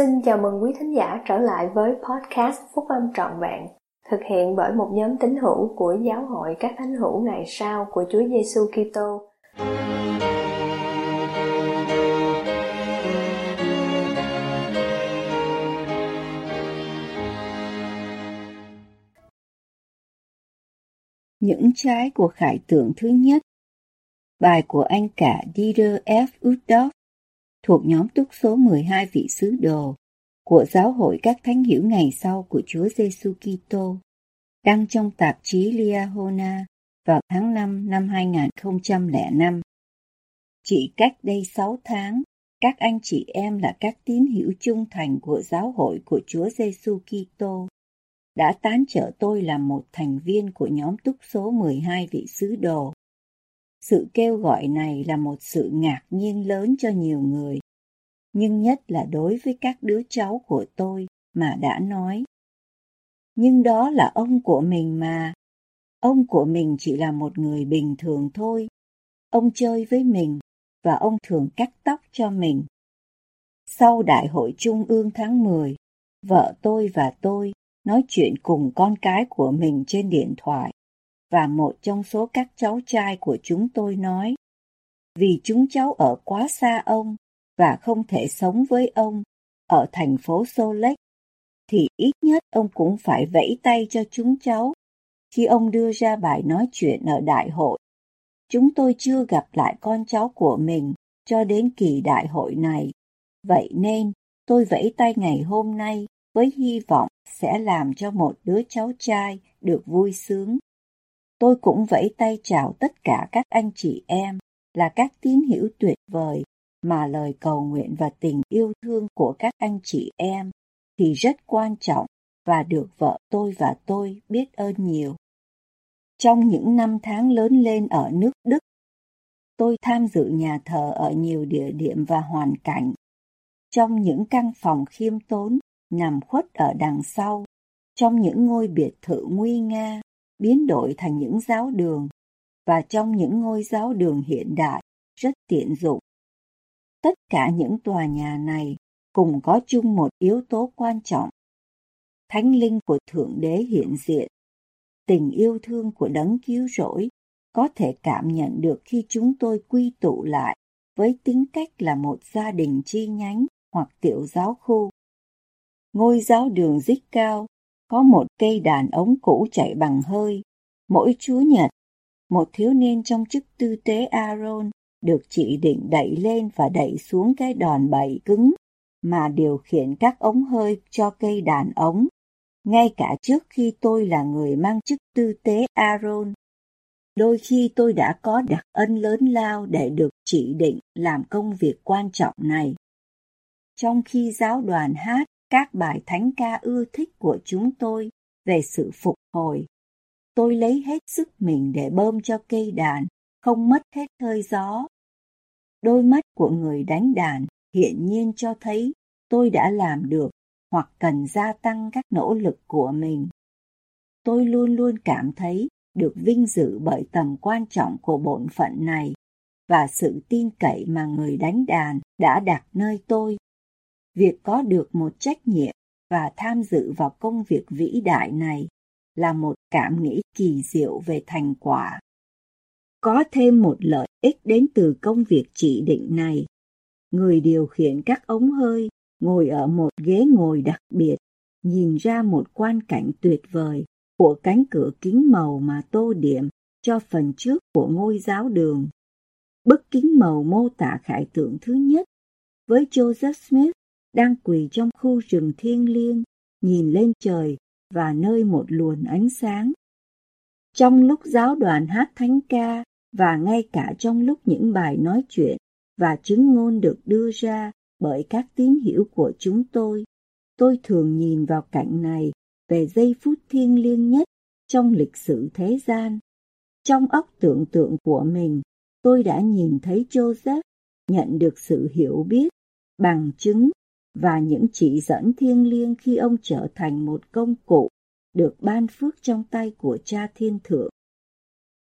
Xin chào mừng quý thính giả trở lại với podcast Phúc Âm Trọn Vẹn, thực hiện bởi một nhóm tín hữu của Giáo hội các thánh hữu ngày sau của Chúa Giêsu Kitô. Những trái của khải tượng thứ nhất Bài của anh cả Dieter F. Uddorf thuộc nhóm túc số 12 vị sứ đồ của Giáo hội các thánh hiểu ngày sau của Chúa Giêsu Kitô, đăng trong tạp chí Liahona vào tháng 5 năm 2005. Chỉ cách đây 6 tháng, các anh chị em là các tín hữu trung thành của giáo hội của Chúa Giêsu Kitô đã tán trợ tôi làm một thành viên của nhóm túc số 12 vị sứ đồ. Sự kêu gọi này là một sự ngạc nhiên lớn cho nhiều người, nhưng nhất là đối với các đứa cháu của tôi mà đã nói. Nhưng đó là ông của mình mà. Ông của mình chỉ là một người bình thường thôi. Ông chơi với mình và ông thường cắt tóc cho mình. Sau đại hội trung ương tháng 10, vợ tôi và tôi nói chuyện cùng con cái của mình trên điện thoại và một trong số các cháu trai của chúng tôi nói vì chúng cháu ở quá xa ông và không thể sống với ông ở thành phố Salt thì ít nhất ông cũng phải vẫy tay cho chúng cháu khi ông đưa ra bài nói chuyện ở đại hội. Chúng tôi chưa gặp lại con cháu của mình cho đến kỳ đại hội này. Vậy nên, tôi vẫy tay ngày hôm nay với hy vọng sẽ làm cho một đứa cháu trai được vui sướng. Tôi cũng vẫy tay chào tất cả các anh chị em là các tín hữu tuyệt vời mà lời cầu nguyện và tình yêu thương của các anh chị em thì rất quan trọng và được vợ tôi và tôi biết ơn nhiều. Trong những năm tháng lớn lên ở nước Đức, tôi tham dự nhà thờ ở nhiều địa điểm và hoàn cảnh. Trong những căn phòng khiêm tốn nằm khuất ở đằng sau, trong những ngôi biệt thự nguy nga, biến đổi thành những giáo đường, và trong những ngôi giáo đường hiện đại rất tiện dụng. Tất cả những tòa nhà này cùng có chung một yếu tố quan trọng. Thánh linh của Thượng Đế hiện diện, tình yêu thương của đấng cứu rỗi có thể cảm nhận được khi chúng tôi quy tụ lại với tính cách là một gia đình chi nhánh hoặc tiểu giáo khu. Ngôi giáo đường dích cao có một cây đàn ống cũ chạy bằng hơi. Mỗi Chúa Nhật, một thiếu niên trong chức tư tế Aaron được chỉ định đẩy lên và đẩy xuống cái đòn bẩy cứng mà điều khiển các ống hơi cho cây đàn ống. Ngay cả trước khi tôi là người mang chức tư tế Aaron, đôi khi tôi đã có đặc ân lớn lao để được chỉ định làm công việc quan trọng này. Trong khi giáo đoàn hát các bài thánh ca ưa thích của chúng tôi về sự phục hồi, tôi lấy hết sức mình để bơm cho cây đàn không mất hết hơi gió. Đôi mắt của người đánh đàn hiện nhiên cho thấy tôi đã làm được hoặc cần gia tăng các nỗ lực của mình. Tôi luôn luôn cảm thấy được vinh dự bởi tầm quan trọng của bổn phận này và sự tin cậy mà người đánh đàn đã đặt nơi tôi. Việc có được một trách nhiệm và tham dự vào công việc vĩ đại này là một cảm nghĩ kỳ diệu về thành quả. Có thêm một lợi ích đến từ công việc chỉ định này. Người điều khiển các ống hơi ngồi ở một ghế ngồi đặc biệt, nhìn ra một quan cảnh tuyệt vời của cánh cửa kính màu mà tô điểm cho phần trước của ngôi giáo đường. Bức kính màu mô tả khải tượng thứ nhất với Joseph Smith đang quỳ trong khu rừng thiêng liêng, nhìn lên trời và nơi một luồn ánh sáng. Trong lúc giáo đoàn hát thánh ca và ngay cả trong lúc những bài nói chuyện và chứng ngôn được đưa ra bởi các tín hiểu của chúng tôi, tôi thường nhìn vào cảnh này về giây phút thiêng liêng nhất trong lịch sử thế gian. Trong óc tưởng tượng của mình, tôi đã nhìn thấy Joseph nhận được sự hiểu biết, bằng chứng và những chỉ dẫn thiêng liêng khi ông trở thành một công cụ được ban phước trong tay của cha thiên thượng.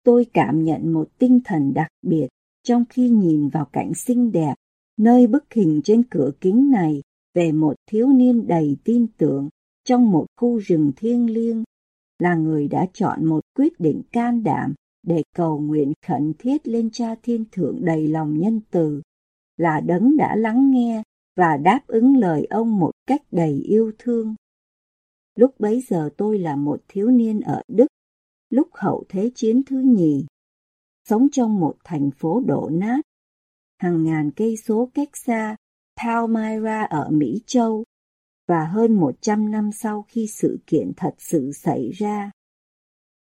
Tôi cảm nhận một tinh thần đặc biệt trong khi nhìn vào cảnh xinh đẹp, nơi bức hình trên cửa kính này về một thiếu niên đầy tin tưởng trong một khu rừng thiêng liêng, là người đã chọn một quyết định can đảm để cầu nguyện khẩn thiết lên cha thiên thượng đầy lòng nhân từ, là đấng đã lắng nghe và đáp ứng lời ông một cách đầy yêu thương. Lúc bấy giờ tôi là một thiếu niên ở Đức, lúc hậu Thế chiến thứ nhì, sống trong một thành phố đổ nát, hàng ngàn cây số cách xa Palmyra ở Mỹ Châu, và hơn một trăm năm sau khi sự kiện thật sự xảy ra.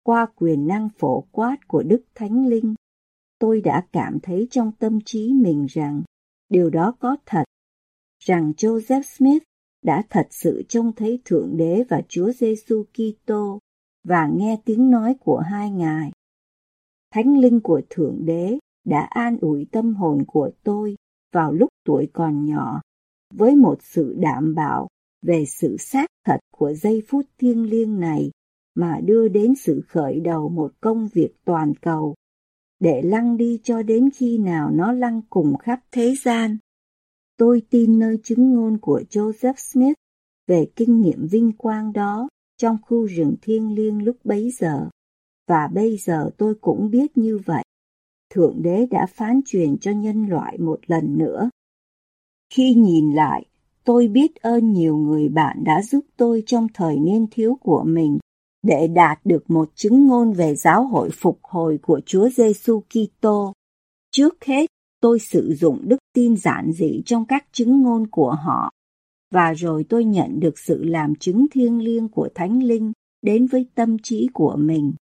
Qua quyền năng phổ quát của Đức Thánh Linh, tôi đã cảm thấy trong tâm trí mình rằng điều đó có thật, rằng Joseph Smith đã thật sự trông thấy Thượng Đế và Chúa Giêsu Kitô và nghe tiếng nói của hai ngài. Thánh linh của Thượng Đế đã an ủi tâm hồn của tôi vào lúc tuổi còn nhỏ với một sự đảm bảo về sự xác thật của giây phút thiêng liêng này mà đưa đến sự khởi đầu một công việc toàn cầu để lăn đi cho đến khi nào nó lăn cùng khắp thế gian. Tôi tin nơi chứng ngôn của Joseph Smith về kinh nghiệm vinh quang đó trong khu rừng thiêng liêng lúc bấy giờ, và bây giờ tôi cũng biết như vậy. Thượng Đế đã phán truyền cho nhân loại một lần nữa. Khi nhìn lại, tôi biết ơn nhiều người bạn đã giúp tôi trong thời niên thiếu của mình để đạt được một chứng ngôn về giáo hội phục hồi của Chúa Giêsu Kitô. Trước hết, tôi sử dụng đức tin giản dị trong các chứng ngôn của họ, và rồi tôi nhận được sự làm chứng thiêng liêng của Thánh Linh đến với tâm trí của mình.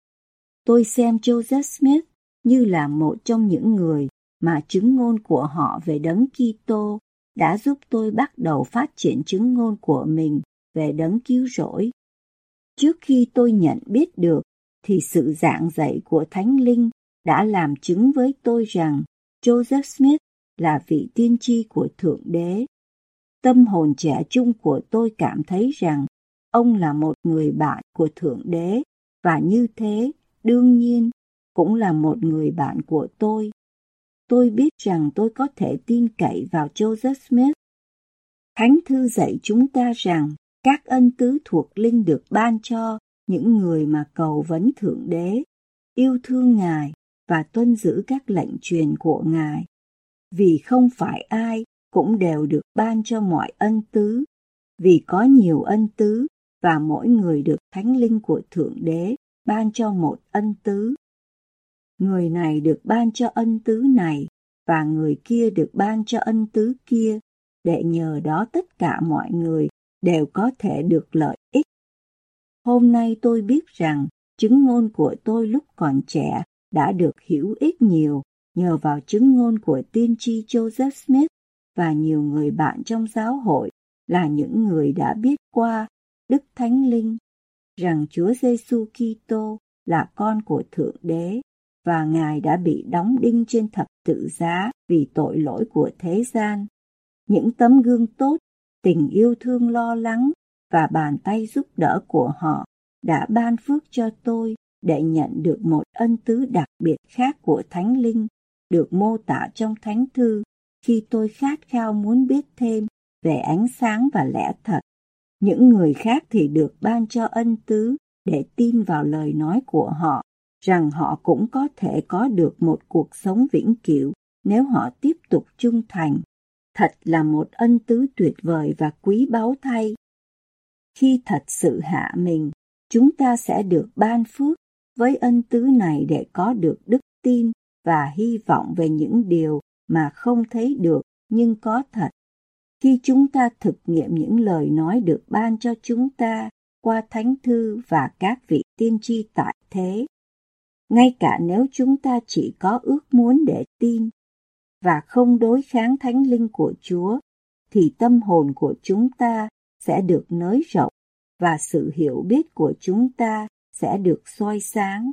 Tôi xem Joseph Smith như là một trong những người mà chứng ngôn của họ về đấng Kitô đã giúp tôi bắt đầu phát triển chứng ngôn của mình về đấng cứu rỗi. Trước khi tôi nhận biết được, thì sự giảng dạy của Thánh Linh đã làm chứng với tôi rằng Joseph Smith là vị tiên tri của Thượng Đế. Tâm hồn trẻ trung của tôi cảm thấy rằng ông là một người bạn của Thượng Đế và như thế, đương nhiên, cũng là một người bạn của tôi tôi biết rằng tôi có thể tin cậy vào Joseph Smith. Thánh thư dạy chúng ta rằng các ân tứ thuộc linh được ban cho những người mà cầu vấn Thượng Đế, yêu thương Ngài và tuân giữ các lệnh truyền của Ngài. Vì không phải ai cũng đều được ban cho mọi ân tứ, vì có nhiều ân tứ và mỗi người được thánh linh của Thượng Đế ban cho một ân tứ người này được ban cho ân tứ này và người kia được ban cho ân tứ kia, để nhờ đó tất cả mọi người đều có thể được lợi ích. Hôm nay tôi biết rằng chứng ngôn của tôi lúc còn trẻ đã được hữu ích nhiều nhờ vào chứng ngôn của tiên tri Joseph Smith và nhiều người bạn trong giáo hội là những người đã biết qua Đức Thánh Linh rằng Chúa Giêsu Kitô là con của Thượng Đế và Ngài đã bị đóng đinh trên thập tự giá vì tội lỗi của thế gian. Những tấm gương tốt, tình yêu thương lo lắng và bàn tay giúp đỡ của họ đã ban phước cho tôi để nhận được một ân tứ đặc biệt khác của Thánh Linh, được mô tả trong Thánh Thư khi tôi khát khao muốn biết thêm về ánh sáng và lẽ thật. Những người khác thì được ban cho ân tứ để tin vào lời nói của họ rằng họ cũng có thể có được một cuộc sống vĩnh cửu nếu họ tiếp tục trung thành. Thật là một ân tứ tuyệt vời và quý báu thay. Khi thật sự hạ mình, chúng ta sẽ được ban phước với ân tứ này để có được đức tin và hy vọng về những điều mà không thấy được nhưng có thật. Khi chúng ta thực nghiệm những lời nói được ban cho chúng ta qua thánh thư và các vị tiên tri tại thế, ngay cả nếu chúng ta chỉ có ước muốn để tin và không đối kháng thánh linh của Chúa, thì tâm hồn của chúng ta sẽ được nới rộng và sự hiểu biết của chúng ta sẽ được soi sáng.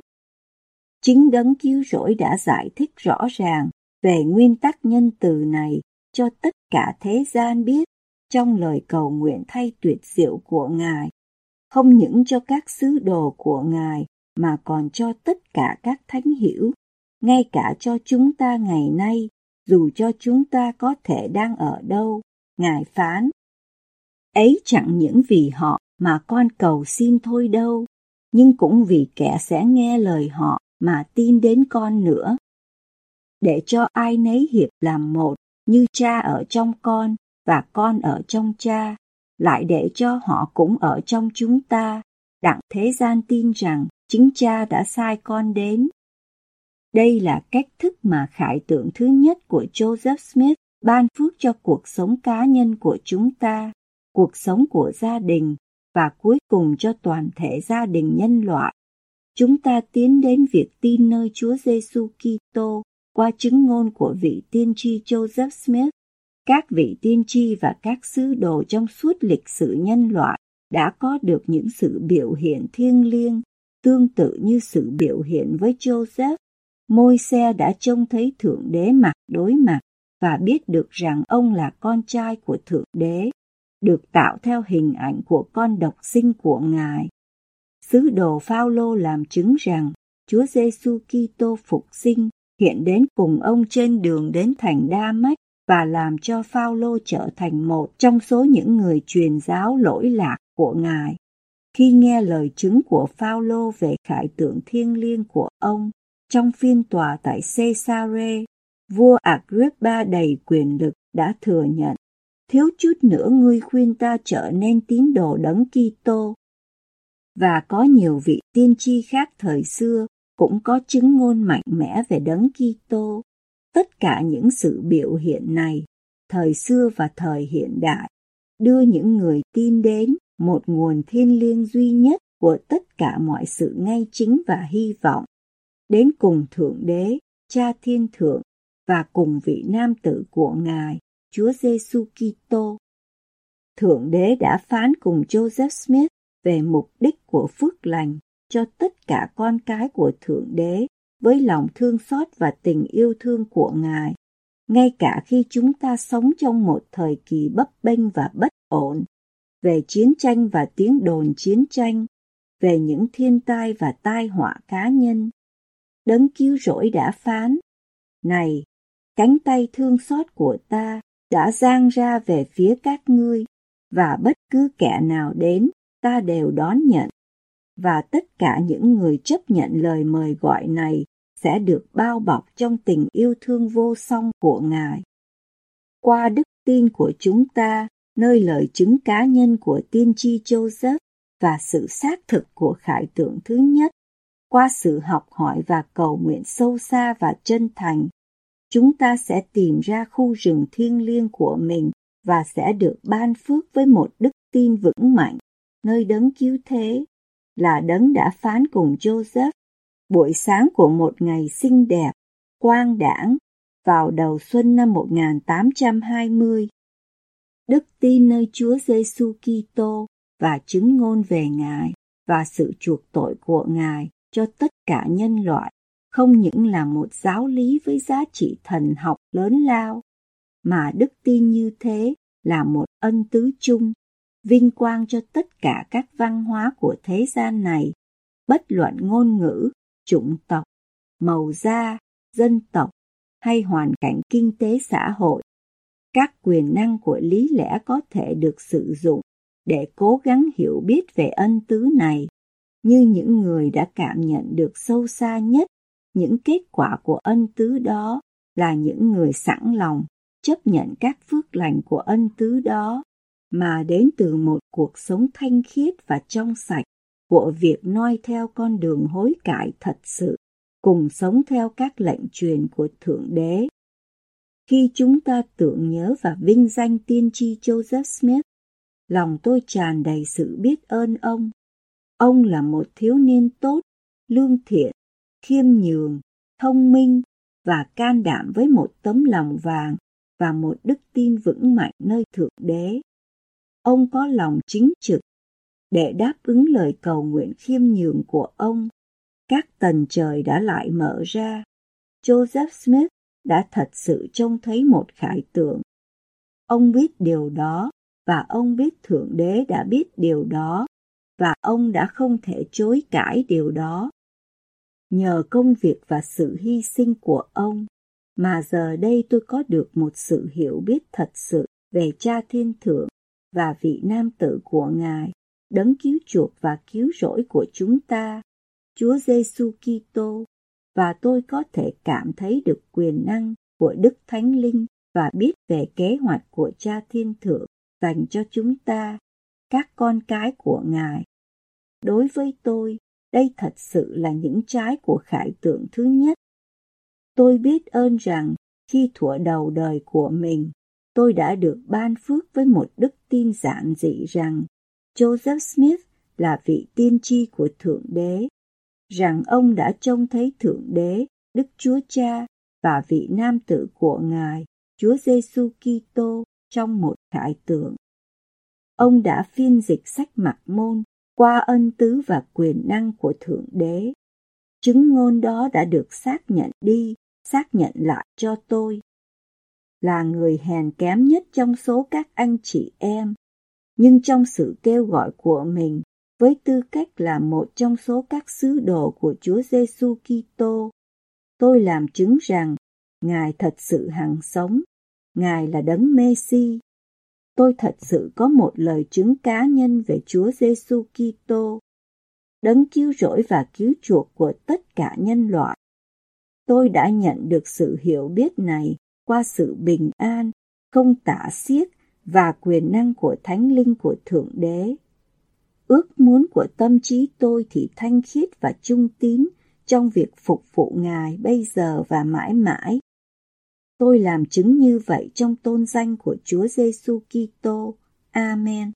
Chính đấng cứu rỗi đã giải thích rõ ràng về nguyên tắc nhân từ này cho tất cả thế gian biết trong lời cầu nguyện thay tuyệt diệu của Ngài, không những cho các sứ đồ của Ngài mà còn cho tất cả các thánh hiểu, ngay cả cho chúng ta ngày nay, dù cho chúng ta có thể đang ở đâu, Ngài phán, Ấy chẳng những vì họ mà con cầu xin thôi đâu, nhưng cũng vì kẻ sẽ nghe lời họ mà tin đến con nữa. Để cho ai nấy hiệp làm một, như cha ở trong con và con ở trong cha, lại để cho họ cũng ở trong chúng ta, đặng thế gian tin rằng chính cha đã sai con đến. Đây là cách thức mà khải tượng thứ nhất của Joseph Smith ban phước cho cuộc sống cá nhân của chúng ta, cuộc sống của gia đình và cuối cùng cho toàn thể gia đình nhân loại. Chúng ta tiến đến việc tin nơi Chúa Giêsu Kitô qua chứng ngôn của vị tiên tri Joseph Smith. Các vị tiên tri và các sứ đồ trong suốt lịch sử nhân loại đã có được những sự biểu hiện thiêng liêng tương tự như sự biểu hiện với Joseph. Môi xe đã trông thấy Thượng Đế mặt đối mặt và biết được rằng ông là con trai của Thượng Đế, được tạo theo hình ảnh của con độc sinh của Ngài. Sứ đồ Phaolô làm chứng rằng Chúa Giêsu Kitô phục sinh hiện đến cùng ông trên đường đến thành Đa Mách và làm cho Phaolô trở thành một trong số những người truyền giáo lỗi lạc của Ngài. Khi nghe lời chứng của Phaolô về khải tượng thiêng liêng của ông trong phiên tòa tại Caesarea, vua Agrippa đầy quyền lực đã thừa nhận thiếu chút nữa ngươi khuyên ta trở nên tín đồ đấng Kitô. Và có nhiều vị tiên tri khác thời xưa cũng có chứng ngôn mạnh mẽ về đấng Kitô. Tất cả những sự biểu hiện này, thời xưa và thời hiện đại, đưa những người tin đến một nguồn thiên liêng duy nhất của tất cả mọi sự ngay chính và hy vọng, đến cùng Thượng Đế, Cha Thiên Thượng và cùng vị nam tử của Ngài, Chúa Giêsu Kitô. Thượng Đế đã phán cùng Joseph Smith về mục đích của phước lành cho tất cả con cái của Thượng Đế với lòng thương xót và tình yêu thương của Ngài, ngay cả khi chúng ta sống trong một thời kỳ bấp bênh và bất ổn, về chiến tranh và tiếng đồn chiến tranh, về những thiên tai và tai họa cá nhân. Đấng cứu rỗi đã phán, Này, cánh tay thương xót của ta đã giang ra về phía các ngươi, và bất cứ kẻ nào đến, ta đều đón nhận. Và tất cả những người chấp nhận lời mời gọi này sẽ được bao bọc trong tình yêu thương vô song của Ngài. Qua đức tin của chúng ta, nơi lời chứng cá nhân của tiên tri Joseph và sự xác thực của khải tượng thứ nhất, qua sự học hỏi và cầu nguyện sâu xa và chân thành, chúng ta sẽ tìm ra khu rừng thiêng liêng của mình và sẽ được ban phước với một đức tin vững mạnh, nơi đấng cứu thế, là đấng đã phán cùng Joseph. Buổi sáng của một ngày xinh đẹp, quang đảng, vào đầu xuân năm 1820. Đức tin nơi Chúa Giêsu Kitô và chứng ngôn về Ngài và sự chuộc tội của Ngài cho tất cả nhân loại không những là một giáo lý với giá trị thần học lớn lao, mà đức tin như thế là một ân tứ chung, vinh quang cho tất cả các văn hóa của thế gian này, bất luận ngôn ngữ, chủng tộc, màu da, dân tộc hay hoàn cảnh kinh tế xã hội. Các quyền năng của lý lẽ có thể được sử dụng để cố gắng hiểu biết về ân tứ này, như những người đã cảm nhận được sâu xa nhất những kết quả của ân tứ đó là những người sẵn lòng chấp nhận các phước lành của ân tứ đó mà đến từ một cuộc sống thanh khiết và trong sạch của việc noi theo con đường hối cải thật sự, cùng sống theo các lệnh truyền của Thượng Đế. Khi chúng ta tưởng nhớ và vinh danh tiên tri Joseph Smith, lòng tôi tràn đầy sự biết ơn ông. Ông là một thiếu niên tốt, lương thiện, khiêm nhường, thông minh và can đảm với một tấm lòng vàng và một đức tin vững mạnh nơi Thượng Đế. Ông có lòng chính trực để đáp ứng lời cầu nguyện khiêm nhường của ông. Các tầng trời đã lại mở ra. Joseph Smith đã thật sự trông thấy một khải tượng. Ông biết điều đó và ông biết Thượng Đế đã biết điều đó và ông đã không thể chối cãi điều đó. Nhờ công việc và sự hy sinh của ông mà giờ đây tôi có được một sự hiểu biết thật sự về cha thiên thượng và vị nam tử của Ngài, đấng cứu chuộc và cứu rỗi của chúng ta, Chúa Giêsu Kitô, và tôi có thể cảm thấy được quyền năng của Đức Thánh Linh và biết về kế hoạch của Cha Thiên Thượng dành cho chúng ta, các con cái của Ngài. Đối với tôi, đây thật sự là những trái của khải tượng thứ nhất. Tôi biết ơn rằng khi thuở đầu đời của mình, tôi đã được ban phước với một đức tin giản dị rằng Joseph Smith là vị tiên tri của Thượng Đế, rằng ông đã trông thấy Thượng Đế, Đức Chúa Cha và vị nam tử của Ngài, Chúa Giêsu Kitô trong một khải tượng. Ông đã phiên dịch sách mặc môn qua ân tứ và quyền năng của Thượng Đế. Chứng ngôn đó đã được xác nhận đi, xác nhận lại cho tôi. Là người hèn kém nhất trong số các anh chị em, nhưng trong sự kêu gọi của mình, với tư cách là một trong số các sứ đồ của Chúa Giêsu Kitô, tôi làm chứng rằng Ngài thật sự hằng sống, Ngài là đấng Messi. Tôi thật sự có một lời chứng cá nhân về Chúa Giêsu Kitô, đấng cứu rỗi và cứu chuộc của tất cả nhân loại. Tôi đã nhận được sự hiểu biết này qua sự bình an, không tả xiết và quyền năng của Thánh Linh của Thượng Đế. Ước muốn của tâm trí tôi thì thanh khiết và trung tín trong việc phục vụ Ngài bây giờ và mãi mãi. Tôi làm chứng như vậy trong tôn danh của Chúa Giêsu Kitô. Amen.